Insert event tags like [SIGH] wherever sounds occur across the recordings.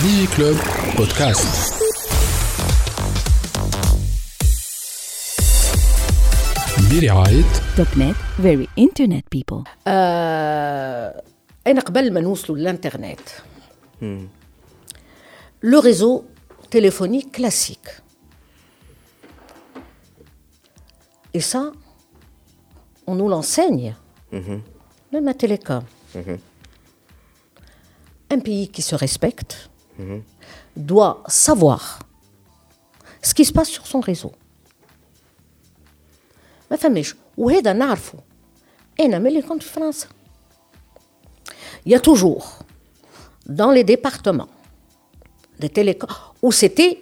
Digi Club Podcast. برعاية توب نت very internet people آه انا قبل ما نوصلوا للانترنت لو ريزو téléphonique classique et ça on nous l'enseigne même à télécom un pays qui se respecte doit savoir ce qui se passe sur son réseau ما فماش وهذا نعرفه انا ملي كنت في فرنسا il y a toujours dans les départements de télécom où c'était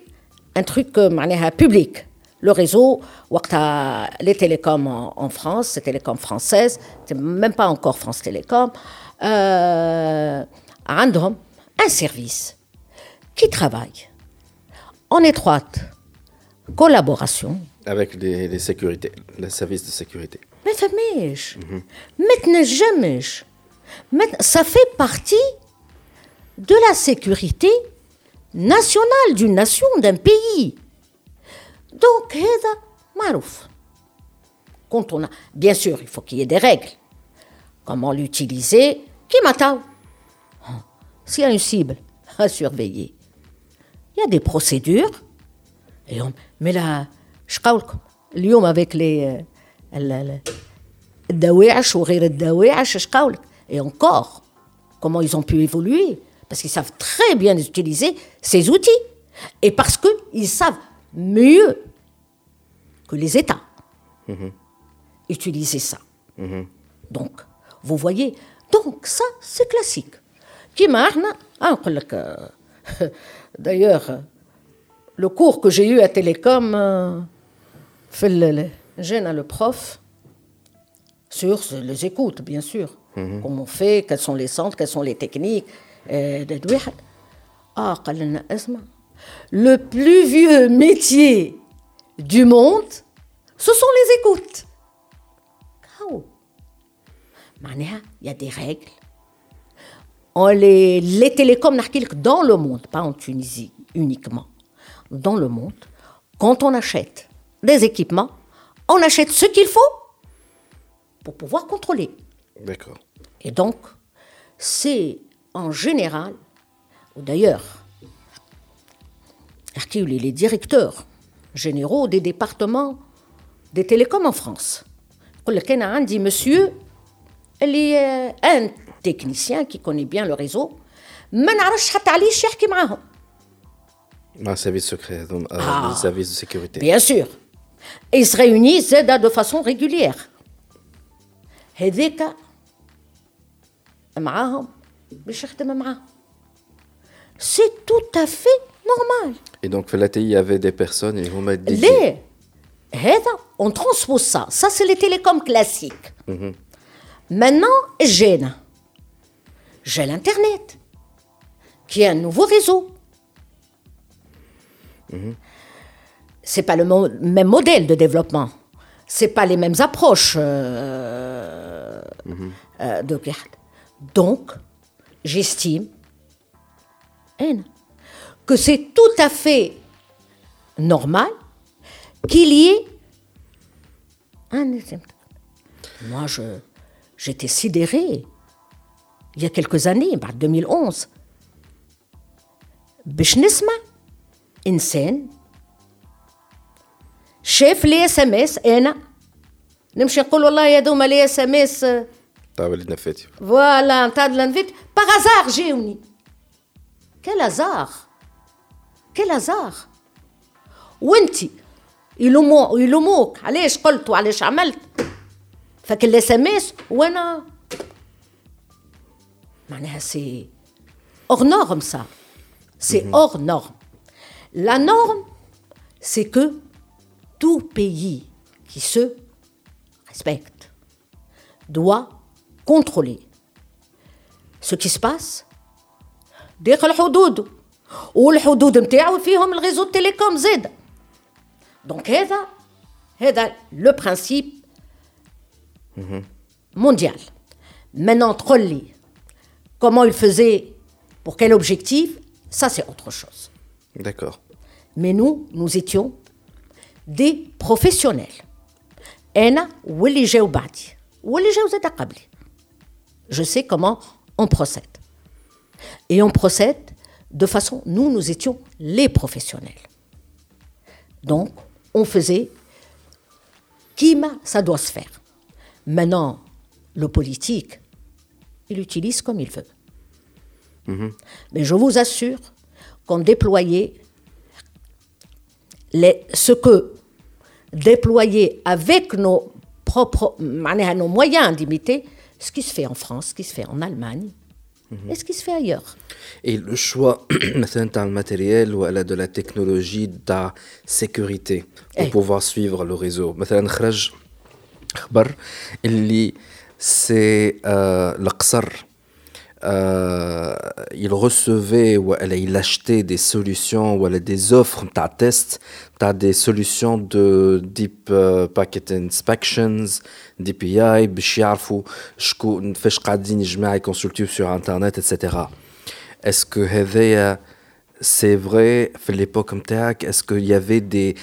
un truc euh, معناها public le réseau وقتها les télécoms en, en France c'est télécom française c'est même pas encore France Télécom euh, عندهم un service qui travaillent en étroite collaboration avec les, sécurités, les services de sécurité. Mais mais jamais. Ça fait partie de la sécurité nationale d'une nation, d'un pays. Donc, Quand on a, bien sûr, il faut qu'il y ait des règles. Comment l'utiliser? Qui m'attend S'il y a une cible à surveiller, il y a des procédures et on, mais là اش قولكم اليوم avec les ال- ال- الدواعش وغير الدواعش اش قولك et encore comment ils ont pu évoluer parce qu'ils savent très bien utiliser ces outils et parce qu'ils savent mieux que les États utiliser ça donc vous voyez donc ça c'est classique كيما احنا D'ailleurs, le cours que j'ai eu à Télécom, euh, fait le, le prof sur les écoutes, bien sûr. Mhm. Comment on fait, quels sont les centres, quelles sont les techniques. Euh, ah, le plus vieux métier du monde, ce sont les écoutes. Il y a des règles, les, les télécoms, dans le monde, pas en Tunisie uniquement, dans le monde, quand on achète des équipements, on achète ce qu'il faut pour pouvoir contrôler. D'accord. Et donc, c'est en général, ou d'ailleurs, est les directeurs généraux des départements des télécoms en France. Monsieur, euh, technicien qui connaît bien le réseau ما نعرفش حتى علاش يحكي معاهم Un service secret, donc, euh, Ah. les services de sécurité. Bien sûr. Et ils se réunissent ZEDA de façon régulière. هذاك معاهم باش يخدم معاهم. C'est tout à fait normal. Et donc, Felaté, il y avait des personnes, et vous m'avez dit. ليه؟ هذا on transpose ça. Ça c'est les télécoms classiques. Maintenant, j'ai j'ai l'internet qui est un nouveau réseau. C'est pas le mo- même modèle de développement. C'est pas les mêmes approches euh, euh, de garde. Donc, j'estime N, que c'est tout à fait normal qu'il y ait un. Moi, je, j'étais sidérée il y a quelques années, en 2011. باش نسمع انسان شاف لي اس ام اس أنا نمشي نقول والله هذوما لي اس ام اس validé la fête. فوالا نتاع الانفيت باغ هازار جاوني كال هازار كال هازار وانت يلومو يلوموك علاش قلت وعلاش عملت فك الاس ام اس وأنا معناها سي hors norme ça c'est hors norme la norme c'est que tout pays qui se respecte doit contrôler ce qui se passe داخل حدوده والحدود نتاعو فيهم الريزو تيليكوم زاد دونك هذا هذا لو برانسيب mondial. Maintenant, تقول لي Comment il faisait, pour quel objectif, ça c'est autre chose. D'accord. Mais nous, nous étions des professionnels. Je sais comment on procède. Et on procède de façon, nous, nous étions les professionnels. Donc, on faisait Kim, ça doit se faire. Maintenant, le politique, il utilise comme il veut. Mais je vous assure qu'on déployait les- ce que déployer avec nos propres معناها, nos moyens d'imiter ce qui se fait en France, ce qui se fait en Allemagne et ce qui se fait ailleurs. Et le choix [CLEARS THROAT] مثلا تاع الماتériel ولا de la technologie تاع sécurité pour إيه. pouvoir suivre le réseau مثلا خرج خبر اللي سي آه القصر آه il recevait ou elle- il achetait des solutions ou elle a des offres تاع test تاع des solutions de deep euh, packet inspections DPI باش يعرفوا شكون فاش قاعدين الجماعه يكونسلتيو sur internet etc est-ce que هذايا c'est vrai, À l'époque est-ce qu'il y avait des,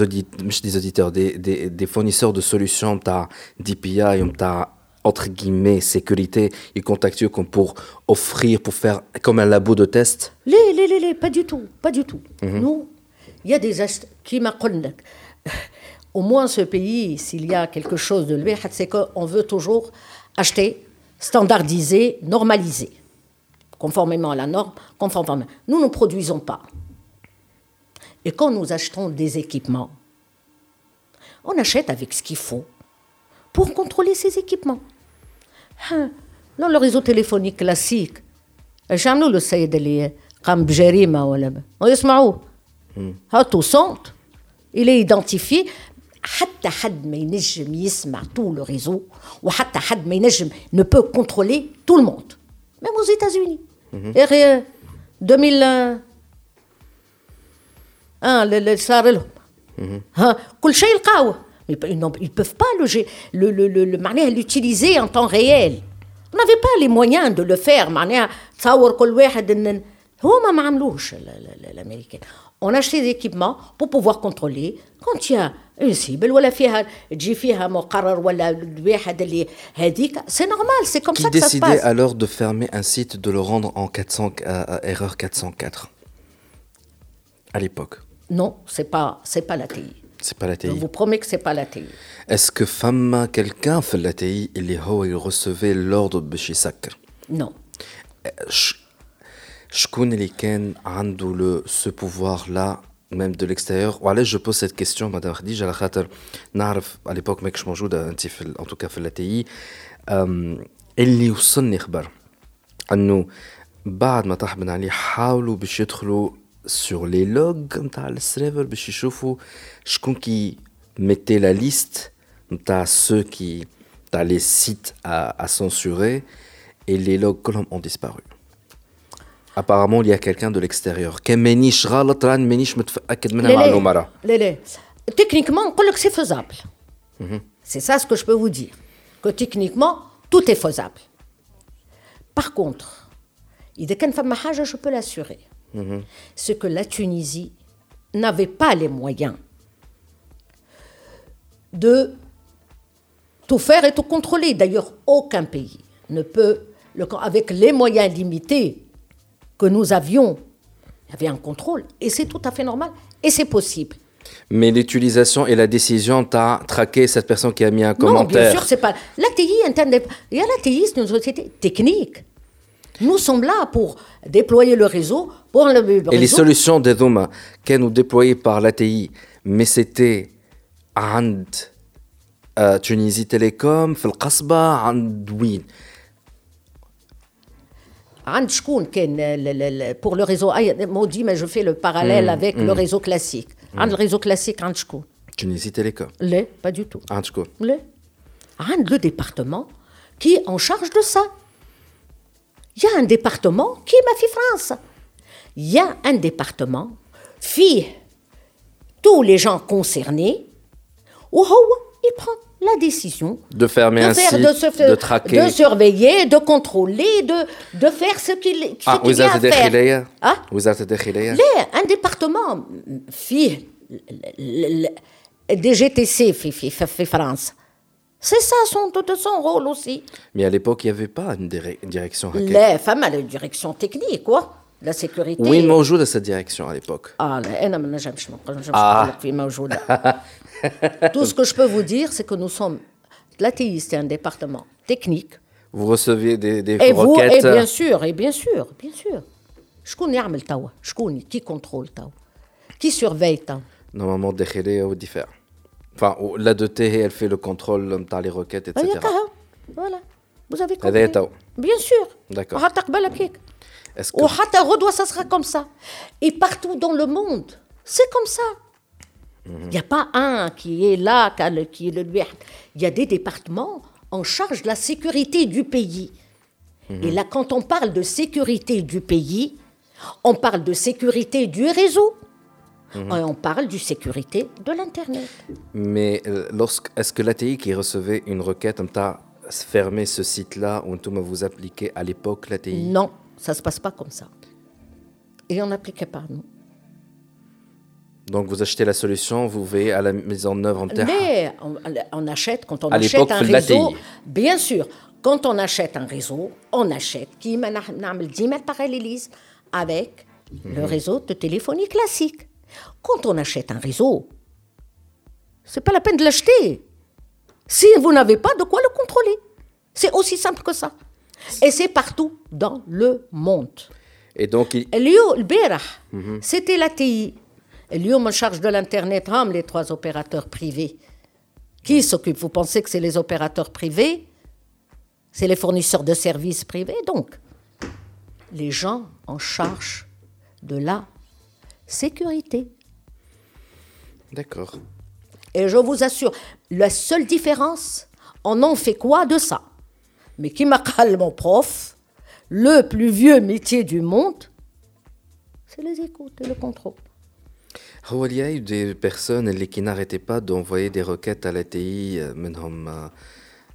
auditeurs, des, fournisseurs de solutions, ta DPI, ta entre guillemets, sécurité et contactueux comme pour offrir, pour faire comme un labo de test? Les, les, les, les pas du tout, pas du tout. Mm. Nous, il y a des gestes qui m'accordent. Au moins, ce pays, s'il y a quelque chose de lui, c'est qu'on veut toujours acheter, standardiser, normaliser conformément à la norme, conformément. Nous ne produisons pas. Et quand nous achetons des équipements, on achète avec ce qu'il faut pour contrôler ces équipements. Hein, Dans le réseau téléphonique classique, ايش عملوا له السيد اللي قام بجريمه ولا ب... ويسمعوه هاتوا صوت il est identifié حتى حد ما ينجم يسمع tout le réseau وحتى حد ما ينجم ne peut contrôler tout le monde même aux États-Unis et rien 2001 اللي اللي صار لهم ها كل شيء لقاوه Mais ils ne peuvent pas le, gé- le, le, le, le- معناها l'utiliser en temps réel. On n'avait pas les moyens de le faire معناها تصور كل واحد ان هما ما عملوش ال- ال- ال- الامريكان. On achetait des équipements pour pouvoir contrôler quand il y a une cible ولا فيها تجي فيها مقرر ولا الواحد اللي هذيك c'est normal c'est comme qui ça que ça se décidait passe. alors de fermer un site de le rendre en 400 euh, erreur 404 à l'époque Non, c'est pas c'est pas la TI. c'est pas la Je TI vous promets que c'est pas la TI. est-ce que femme quelqu'un في la TI اللي هو il recevait l'ordre باش يسكر Non. ش- شكون اللي كان عنده le ce pouvoir là même de l'extérieur وعلاش je pose cette question madame خديجة على خاطر نعرف à l'époque ماكش موجودة انت في ال- en tout cas في la TI أم، اللي وصلني خبر انه بعد ما طاح بن علي حاولوا باش يدخلوا sur les logs نتاع السيرفر باش يشوفوا شكون كي mettait la liste نتاع ceux qui نتاع les sites à, à censurer et les logs كلهم ont disparu apparemment il y a quelqu'un de l'extérieur كان مانيش غلط راني مانيش متاكد منها لا لا معلومه راه لا لا techniquement نقول لك c'est faisable c'est ça ce que je peux vous dire que techniquement tout est faisable par contre إذا كان فما حاجة je peux l'assurer c'est que la Tunisie n'avait pas les moyens de tout faire et tout contrôler. D'ailleurs, aucun pays ne peut, le- avec les moyens limités que nous avions, il y avait un contrôle, et c'est tout à fait normal, et c'est possible. mais l'utilisation et la décision t'as traqué cette personne qui a mis un Non, bien commentaire sûr, c'est pas. L'ATI, Internet- il y a l'ATI, c'est une société technique. Nous sommes là pour déployer le réseau, pour le, le Et les réseau. solutions des Douma, كانوا déployées par l'ATI, mais c'était عند euh, Tunisie Télécom, في القصبة, عند وين pour le réseau, Maudit, mais je fais le parallèle mmh, avec mmh. le réseau classique. Mmh. Le réseau classique, Tunisie Télécom. Les, pas du tout. Les. Le département qui est en charge de ça. Il y a un département qui m'a fait France. Il y a un département, fit tous les gens concernés, où il prend la décision De fermer de un faire, site, de, se faire- de traquer. de surveiller, de contrôler, de, de faire ce qu'il ce Ah, qu'il y a وزارة à faire. الداخلية Ah وزارة الداخلية ليه un département فيه ال- ال- ال- des GTC في في في في فرنسا c'est ça son de son rôle aussi Mais à l'époque, il n'y avait pas une dire- une direction hacker. لا فما la direction technique quoi la sécurité وين موجودة cette direction à l'époque اه لا انا ما نجمش ما نجمش آه. نقول لك في موجوده Tout ce que je peux vous dire, c'est que nous sommes. L'ATI, c'est un département technique. Vous receviez des, des et vous, requêtes. et bien sûr, et bien sûr, bien sûr. Je connais Armel Tawa. Je connais qui contrôle Tawa? Qui surveille Tawa? Normalement, Dechele au diffère. Enfin, la de elle fait le contrôle par les requêtes, etc. Ah, voilà. Vous avez compris? Bien sûr. D'accord. Est-ce que... Ça sera comme ça. Et partout dans le monde, c'est comme ça. Mhm. Il n'y a pas un qui est là, qui est le lui. Il y a des départements en charge de la sécurité du pays. Mhm. Et là, quand on parle de sécurité du pays, on parle de sécurité du réseau. Mhm. Et on parle du sécurité de l'Internet. Mais euh, lorsque, est-ce que l'ATI qui recevait une requête, on t'a fermé ce site-là, on vous appliquait à l'époque l'ATI Non, ça ne se passe pas comme ça. Et on n'appliquait pas, nous. Donc vous achetez la solution, vous veillez à la mise en œuvre en terrain. Mais on, achète quand on achète un réseau, bien sûr. Quand on achète un réseau, on achète qui le parallélisme avec le mhm. réseau de téléphonie classique. Quand on achète un réseau, c'est pas la peine de l'acheter. Si vous n'avez pas de quoi le contrôler, c'est aussi simple que ça. Et c'est partout dans le monde. Et donc, il... Mhm. c'était l'ATI. اليوم en charge de l'internet هم les trois opérateurs privés qui s'occupent vous pensez que c'est les opérateurs privés c'est les fournisseurs de services privés donc les gens en charge de la sécurité d'accord. et je vous assure la seule différence on en fait quoi de ça mais qui m'a mon prof le plus vieux métier du monde c'est les écoutes et le contrôle هو il y a eu des personnes اللي qui n'arrêtaient pas d'envoyer des requêtes à l'ATI euh, منهم euh,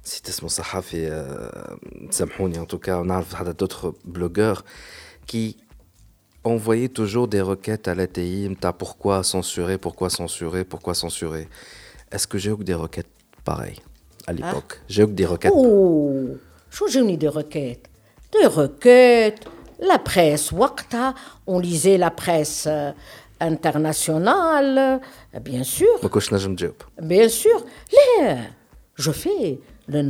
نسيت اسمه صحفي euh, سامحوني en tout cas on a حتى d'autres blogueurs qui envoyaient toujours des requêtes à l'ATI نتاع pourquoi censurer pourquoi censurer pourquoi censurer est-ce que j'ai eu que des requêtes pareilles à l'époque j'ai eu que des requêtes Oh, شو جاوني des requêtes Des requêtes. La presse, وقتها, on lisait la presse euh, international, euh, bien sûr. Bien sûr. Là, je fais le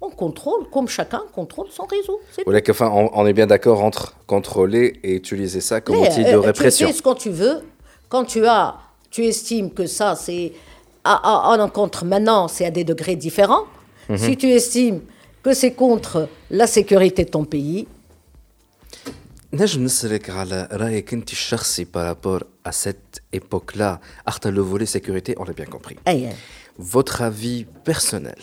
on contrôle comme chacun contrôle son réseau. Est enfin, on, est bien d'accord entre contrôler et utiliser ça comme outil de euh, répression. Tu utilises quand tu veux, quand tu as, tu estimes que ça c'est ah, ah, ah, à, à, contre maintenant c'est à des degrés différents. Mhm. Si tu estimes que c'est contre la sécurité de ton pays, نجم نسألك على رأيك أنت الشخصي بارابور à cette époque-là أخطر le volet sécurité on l'a bien compris أي. votre avis personnel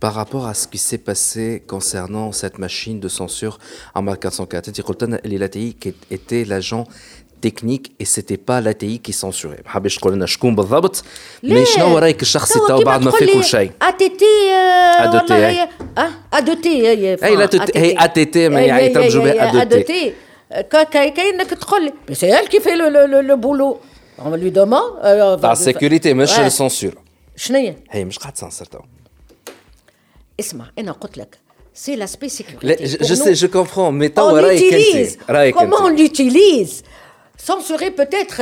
par rapport à ce qui s'est passé concernant cette machine de censure en marque 404 أنت قلت لنا اللي l'ATI qui était l'agent technique et c'était pas l'ATI qui censurait ما حبيتش تقول لنا شكون بالضبط مي شنو رأيك الشخصي تو بعد ما في كل شيء ATT ADT, أي. ADT أي لا تت- هي ATT ما يعني ترجمة ADT. كاينك تقول لي بس c'est elle qui fait le, le, le, le boulot on lui demande euh, تاع السيكوريتي مش Ouais. السنسور شنو هي هي مش قاعد تسنسر تو اسمع انا قلت لك سي لاسبي لا سيكوريتي جو سي جو كومبرون مي تو on رايك l'utilise. انت رايك Comment on انت Censurer peut-être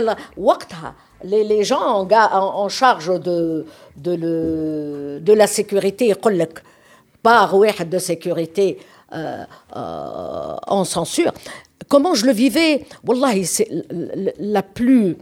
les, les gens en, en, charge de, de, le, de la sécurité, par de sécurité euh, euh, en censure. Comment je le vivais? Wallahi, c'est la plus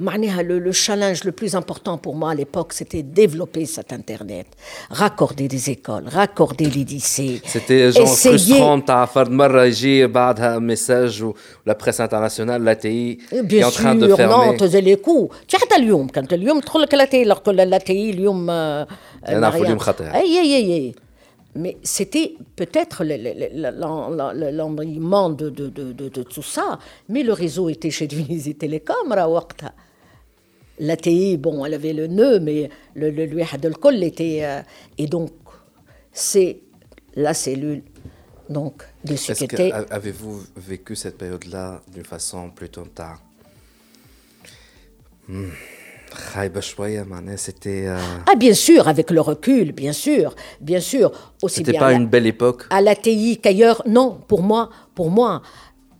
le, le challenge le plus important pour moi à l'époque, c'était développer cet Internet, raccorder des écoles, raccorder les lycées. سيتي جون essayer- فرسترون تاع فرد مره يجي بعدها ميساج ولا بريس انترناسيونال لا تي بيان en train de سور نو fermer تزي لي كو تي حتى اليوم كانت اليوم تدخل لك لا تي لا تي اليوم آه، أنا نعرف مريم. اليوم خطير. اي اي اي اي Mais c'était peut-être le- le- le- le- l'en- l'en- l'embrayement de, de, de, de, de tout ça. Mais le réseau était chez [LAUGHS] Tunisie Télécom, راه L'ATI, bon, elle avait le nœud, mais le, le, le était. Euh, et donc, c'est la cellule donc, de sécurité. Avez-vous vécu cette période-là d'une façon plutôt tard? Hmm. C'était. Euh, ah, bien sûr, avec le recul, bien sûr, bien sûr. Aussi C'était pas une belle époque? À l'ATI qu'ailleurs, non, pour moi, pour moi,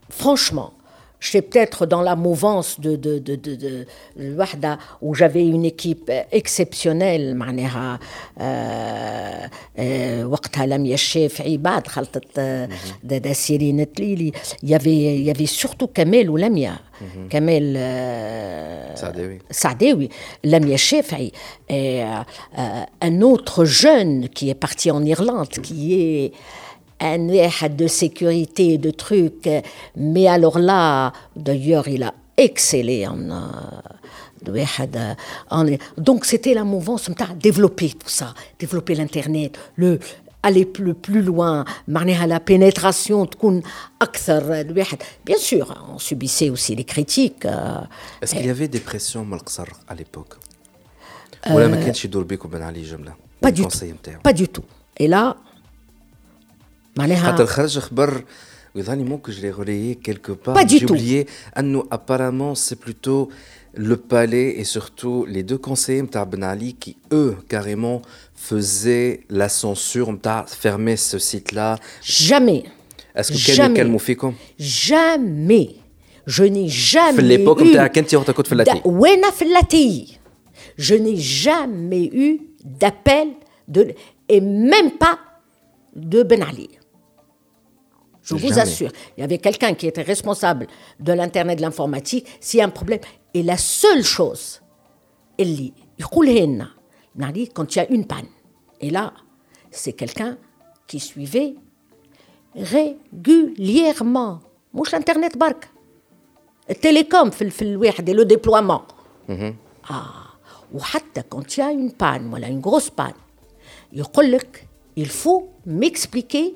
franchement, j'étais peut-être dans la mouvance de, de, de, de, de الوحدة où j'avais une équipe exceptionnelle معناها آه، آه، وقتها لميا الشافعي بعد خلطت آه، دا- دا سيرين تليلي il y avait il y avait surtout كمال ولميا كمال آه، سعداوي. Sadewi, Lamia Shefai, et euh, euh, un autre jeune qui est parti en Irlande, qui est un air de sécurité de trucs. Mais alors là, d'ailleurs, il a excellé en. Euh, Donc c'était la mouvance, développer tout ça, développer l'Internet, le, aller plus, plus loin, la pénétration, bien sûr, on subissait aussi les critiques. Euh, Est-ce qu'il y avait des pressions à l'époque? Euh, Ou pas du tout. Pas du tout. Et là, معناها خاطر خرج خبر ويظهرني ممكن je l'ai relayé quelque part Pas du j'ai tout. oublié انه apparemment c'est plutôt le palais et surtout les deux conseillers نتاع Ben Ali qui eux carrément faisaient la censure نتاع fermer ce site là jamais, est-ce que كانوا Jamais. يكلموا فيكم jamais, je n'ai jamais في l'époque eu... نتاعك انت وقتها كنت في Da- اللاتي وانا في اللاتي je n'ai jamais eu d'appel de et même pas de Ben Ali. Je vous assure. Il y avait quelqu'un qui était responsable de l'Internet, de l'informatique, s'il y a un problème. Et la seule chose, elle dit, quand il y a une panne. Et là, c'est quelqu'un qui suivait régulièrement. Mouche Internet barque. Télécom, le déploiement. Mhm. Ah. Ou quand il y a une panne, voilà, une grosse panne, il faut m'expliquer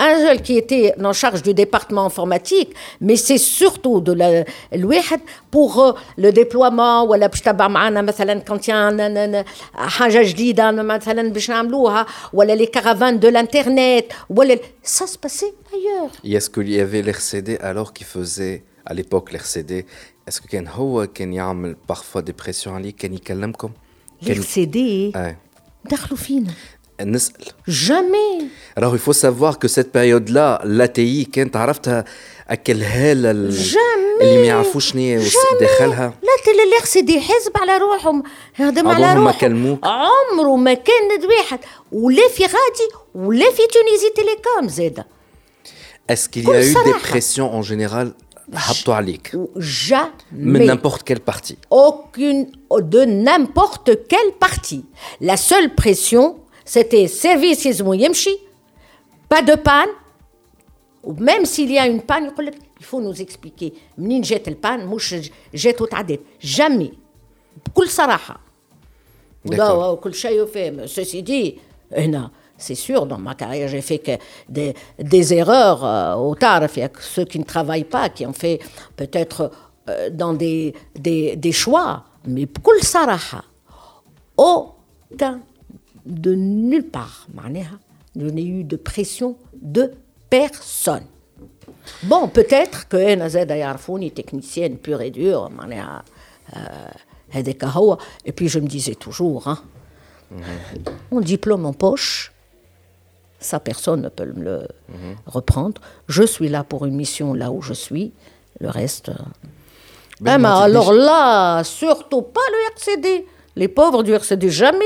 un seul qui était en charge du département informatique, mais c'est surtout de la, الواحد pour euh, le déploiement ولا باش تبع معنا مثلا quand il y a un- un- حاجة جديدة مثلا باش نعملوها ولا les caravanes de l'internet ولا ça se passait ailleurs. Et est-ce qu'il y avait l'RCD alors qui faisait à l'époque l'RCD est-ce que كان هو كان يعمل parfois des pressions عليه كان يكلمكم كان l'RCD آه. دخلوا فينا نسأل jamais. Alors il faut savoir que cette période-là l'ATI كانت عرفتها أكل هالة ال- Jamais. اللي ما يعرفوش شنو هي وس- داخلها لا تل الارسدي حزب على روحهم هذم على عمرهم ما روحهم كلموك؟ عمره ما كان واحد ولا في غادي ولا في تونيزي تيليكوم زاده Est-ce qu'il y a كل eu des صراحة. pressions en général حطوا عليك من jamais n'importe quelle partie aucune de n'importe quelle partie la seule pression c'était service يلزمو يمشي pas de panne ou même s'il y a une panne يقول لك il faut nous expliquer منين جات البان مش جات وتعدت jamais بكل صراحه ولا D'accord. وكل شيء يفهم ceci dit هنا c'est sûr dans ma carrière j'ai fait que des, des erreurs euh, au tarif il y a que ceux qui ne travaillent pas qui ont fait peut-être euh, dans des, des, des choix mais بكل صراحه aucun de nulle part. Je n'ai eu de pression de personne. Bon, peut-être que Nazed Ayarfouni, technicienne pure et dure, euh, et puis je me disais toujours, hein, mon diplôme en poche, ça personne ne peut me le reprendre. Je suis là pour une mission là où je suis, le reste. Ben, hein, alors là, surtout pas le RCD. Les pauvres du RCD, jamais.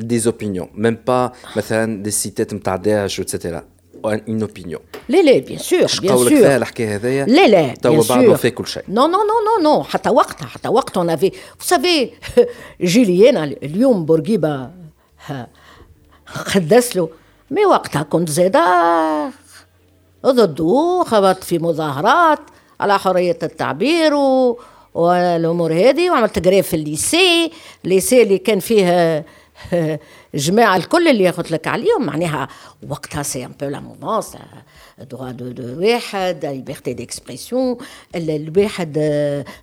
زوبينيون ميم با مثلا دي سيتات نتاع داعش وتسيتيرا اون اوبينيون لا لا بيان سور بيان قولك فيها سور الحكاية هذايا لا لا توا bien بعد ما sûr. في كل شيء Non, non, non, non, non. حتى وقتها حتى وقت on avait. Vous savez [LAUGHS] جيلي أنا اليوم بورقيبة قدس له. مي وقتها كنت زاده ضده خبطت في مظاهرات على حرية التعبير و... والأمور هذه وعملت جريف في الليسي. الليسي اللي كان فيه [LAUGHS] جماعة الكل اللي قلت لك عليهم معناها وقتها سي ان بو لا موفونس droit de, de واحد la liberté d'expression ال- الواحد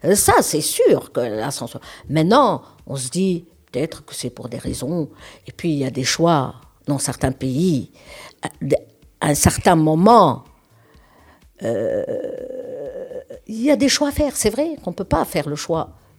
euh, ça c'est sûr que la censure maintenant on se dit peut-être que c'est pour des raisons et puis il y a des choix dans certains pays à un certain moment il y a des choix à faire. C'est vrai qu'on ne peut pas faire le choix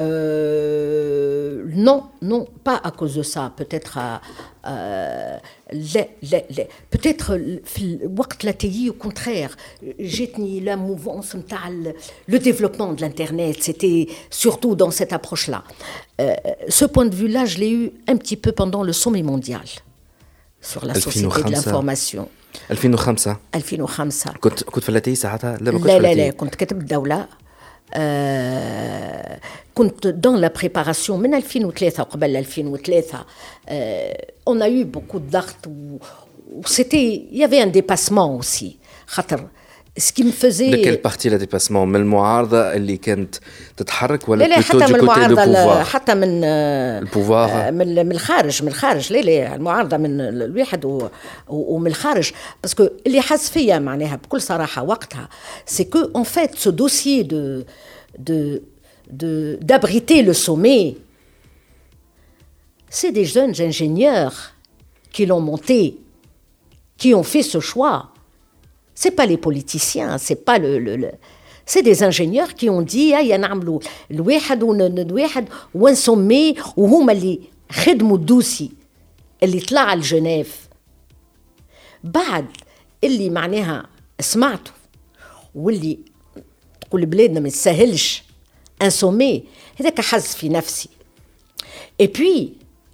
Euh, non, non, pas à cause de ça. Peut-être à, euh, les- les- les- peut-être في الوقت لا تي au contraire جاتني la mouvance نتاع ال- le développement de l'internet c'était surtout dans cette approche là ce point de vue là je l'ai eu un petit peu pendant le sommet mondial sur la société de 2005. l'information 2005 2005 كنت كنت في اللاتي ساعتها لا ما كنتش لا في لا لا اللاتي. كنت كاتب الدولة آه كنت dans la préparation من 2003 وقبل 2003 آه on a eu beaucoup de ضغط و, و c'était il y avait un dépassement aussi خاطر ce qui me faisait de quelle partie la dépassement من المعارضة اللي كانت تتحرك ولا لا لا plutôt حتى du من côté du المعارضة ال- pouvoir حتى من آه، البوفوار. آه، من من الخارج من الخارج لا لا المعارضة من ال- الواحد و- و- ومن الخارج باسكو اللي حس فيا معناها بكل صراحة وقتها سي كو ان فيت سو دوسيي دو دو de d'abriter le sommet c'est des jeunes ingénieurs qui l'ont monté qui ont fait ce choix c'est pas les politiciens, c'est pas le, le, le- c'est des ingénieurs qui ont dit هيا نعملوا الواحد ون- الواحد ونسميه وهما اللي خدموا الدوسي اللي طلع لجنيف بعد اللي معناها سمعته واللي تقول بلادنا ما تسهلش ان سومي هذاك حز في نفسي Et puis,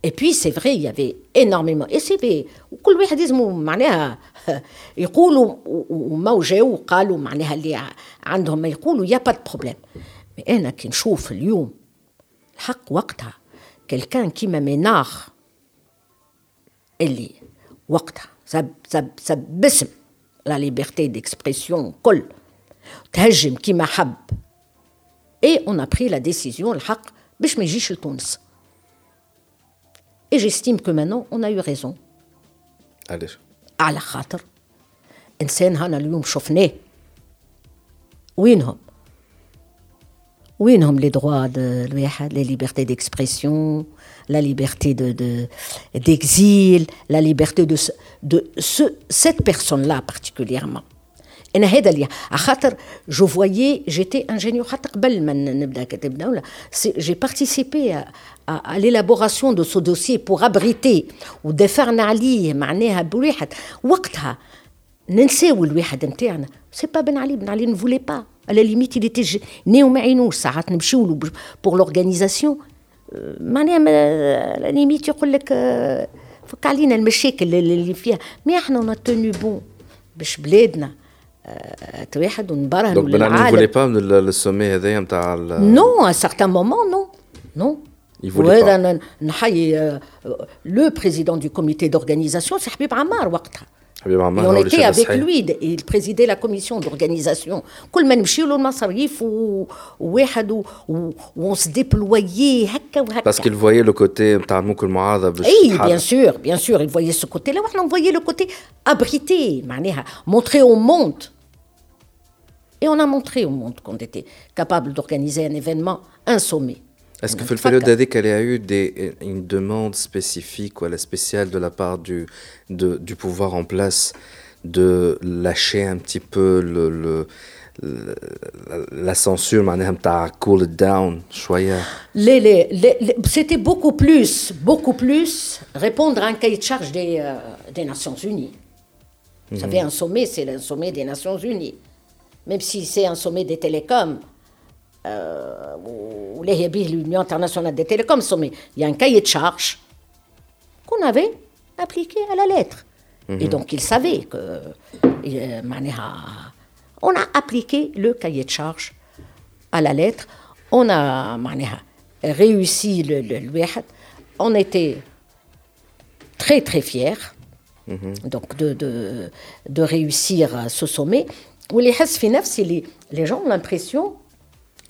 et puis c'est vrai, il y avait énormément. Et c'est vrai, وكل واحد يزمو معناها يقولوا و- وما وجاو وقالوا معناها اللي ع- عندهم ما يقولوا يا با بروبليم. مي انا كي نشوف اليوم الحق وقتها كلكان كيما مينار اللي وقتها سب سب سب باسم لا ليبرتي ديكسبرسيون كل تهجم كيما حب Et on a pris la décision, الحق باش ما يجيش لتونس. Et j'estime que maintenant on a eu raison. علاش على خاطر انسان هنا اليوم شفناه وينهم وينهم لي دروا الواحد لا ليبرتي ديكسبرسيون لا ليبرتي دو دو ديكزيل لا ليبرتي دو دو سيت بيرسون لا بارتيكوليرمون انا هذا اللي على خاطر جو فويي جيتي انجينيور حتى قبل ما نبدا كاتب دوله جي بارتيسيبي À l'élaboration de ce dossier pour abriter ودافعنا عليه معناها بواحد وقتها ننساو الواحد نتاعنا سي با بن علي بن علي نفولي با على ليميت اللي تيجي نيو ما عينوش ساعات نمشيو له بور لورغانيزاسيون معناها ليميت يقول لك آه، فك علينا المشاكل اللي فيها مي إحنا اون توني بون باش بلادنا آه، توحد ونبرهنوا دونك بن علي للعالم فولي با السومي هذايا نتاع Non, à un certain moment, non. Non. Il voulait وهذا pas. ن- نحيي le président du comité d'organisation, c'est Habib Ammar وقتها. حبيب Et عمار on هو اللي était شاد avec صحيح. lui, il présidait la commission d'organisation. كل ما نمشيو له المصاريف و- وواحد و- و- وون se déployait هكا وهكا. باسكو il voyait le côté نتاع ممكن المعارضة باش Oui, تتحرك. bien sûr, bien sûr, il voyait ce côté-là. On voyait le côté abrité, معناها, montrer au monde Et on a montré au monde qu'on était capable d'organiser un événement, un sommet. Est-ce que On في a البériode pas- d'année qu'elle a eu des, une demande spécifique ou la spéciale de la part du, de- du pouvoir en place de lâcher un petit peu le, le- le- la censure, معناها متاع cool it down شوية Les- les- les- les- C'était beaucoup plus, beaucoup plus répondre à un cahier de charge des, euh, des Nations Unies. Vous savez, un sommet, c'est le sommet des Nations Unies. Même si c'est un sommet des télécoms, euh, ou les Hebih, l'Union internationale des télécoms, sommet, il y a un cahier de charge qu'on avait appliqué à la lettre. Et donc, ils savaient que. euh, معناها, on a appliqué le cahier de charge à la lettre. On a معناها, réussi le, le, الواحد. On était très très fiers donc de, de, de réussir à ce sommet. واللي يحس في نفسي les, les gens ont l'impression,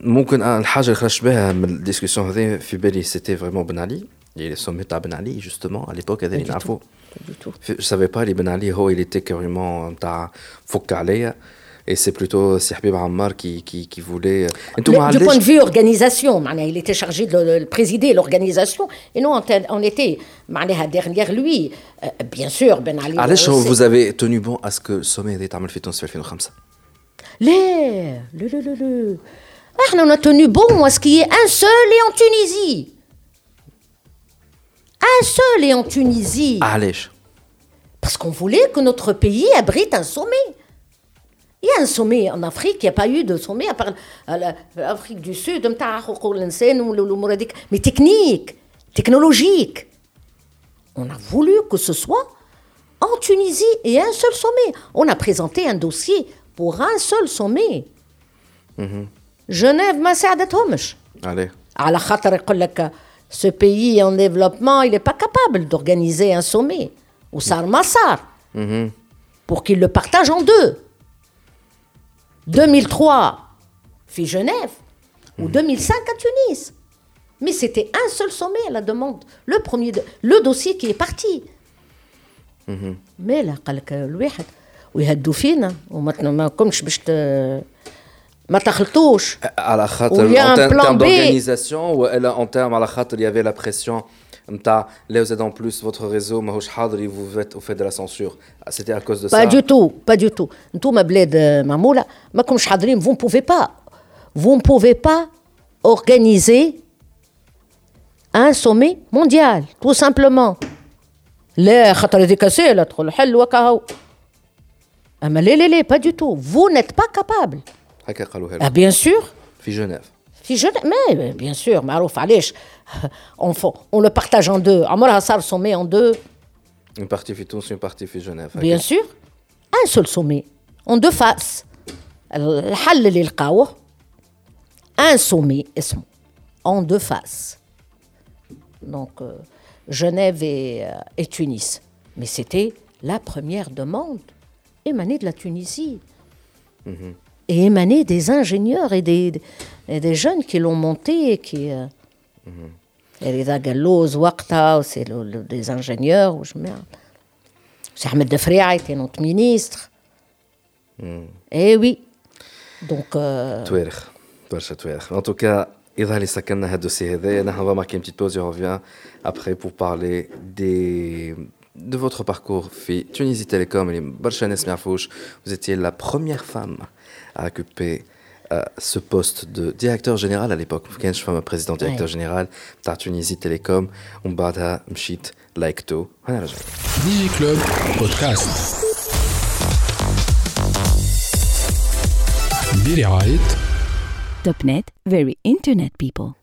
ممكن أنا الحاجه اللي خرجت بها من الديسكسيون هذه في بالي سيتي فريمون بن علي اللي سومي تاع بن علي جوستومون على ليبوك هذا اللي du نعرفوه Pas du tout. Je savais pas, les Ben Ali, oh, il était carrément نتاع فك عليا. Et c'est plutôt Si Habib Ammar qui, qui, qui voulait. انتم Le- du معلش- point de vue organisation, معناها, il était chargé de, de présider l'organisation, et nous, on, était- on était معناها, derrière lui. Euh, bien sûr, Ben Ali. علاش on هو sait- vous avez tenu bon à ce que السومي هذا يتعمل في تونس في 2005 l'air, le, le, le, le. Ah, on a tenu bon à ce qu'il y ait un seul et en Tunisie. Un seul et en Tunisie. Ah, Allez. Parce qu'on voulait que notre pays abrite un sommet. Il y a un sommet en Afrique, il n'y a pas eu de sommet, à part l'Afrique du Sud, mais technique, technologique. On a voulu que ce soit en Tunisie et un seul sommet. On a présenté un dossier pour un seul sommet. Genève ما ساعدتهمش. عليه على خاطر يقول لك ce pays en développement, il n'est pas capable d'organiser un sommet. Ou ça ما صار. Pour qu'il le partage en deux. 2003 في Genève ou 2005 à Tunis. Mais c'était un seul sommet à la demande. Le premier, de- le dossier qui est parti. Mais là, قال لك الواحد ويهدوا فينا وما ما كومش باش ت- ما تخلطوش. على خاطر Ou il y a en un ter- plan termes B. d'organisation والا en termes على خاطر il y avait la pression نتاع là vous êtes en plus votre réseau ماهوش حاضر et vous faites, vous faites de la censure Ah, c'était à cause de Pas ça du tout, pas du tout. نتوما بلاد معمولة ما كومش حاضرين vous ne pouvez pas vous ne pouvez pas organiser un sommet mondial tout simplement لا خاطر هذيك سهلة تدخل حل وكهو أما لا لا لا pas du tout vous n'êtes pas capable هكا قالوها ah, لهم bien sûr في جنيف في جنة mais bien sûr معروف علاش on, faut- on le partage en deux عمرها صار sommet en deux une partie في تونس une partie في جنيف Bien sûr, un seul sommet, en deux faces. الحل اللي لقاوه un sommet اسمه en deux faces. Donc euh, Genève et, euh, et Tunis. Mais c'était la première demande émanée de la Tunisie. Et émanée des ingénieurs et des, et des jeunes qui l'ont monté et qui... euh, رضا قالوز وقتها c'est le- le- des ingénieurs ou je merde. C'est Ahmed Defria était notre ministre. Eh oui. Donc, euh, توارخ برشا توارخ en tout cas يظهر لي سكرنا هذا الدوسي هذايا نحن va marquer une petite pause et on revient après pour parler des de votre parcours fit Tunisie Télécom et Merfouch. Vous étiez la première femme à occuper euh, ce poste de directeur général à l'époque. Je suis femme président directeur général de Tunisie Télécom. On Podcast. Topnet, very internet people.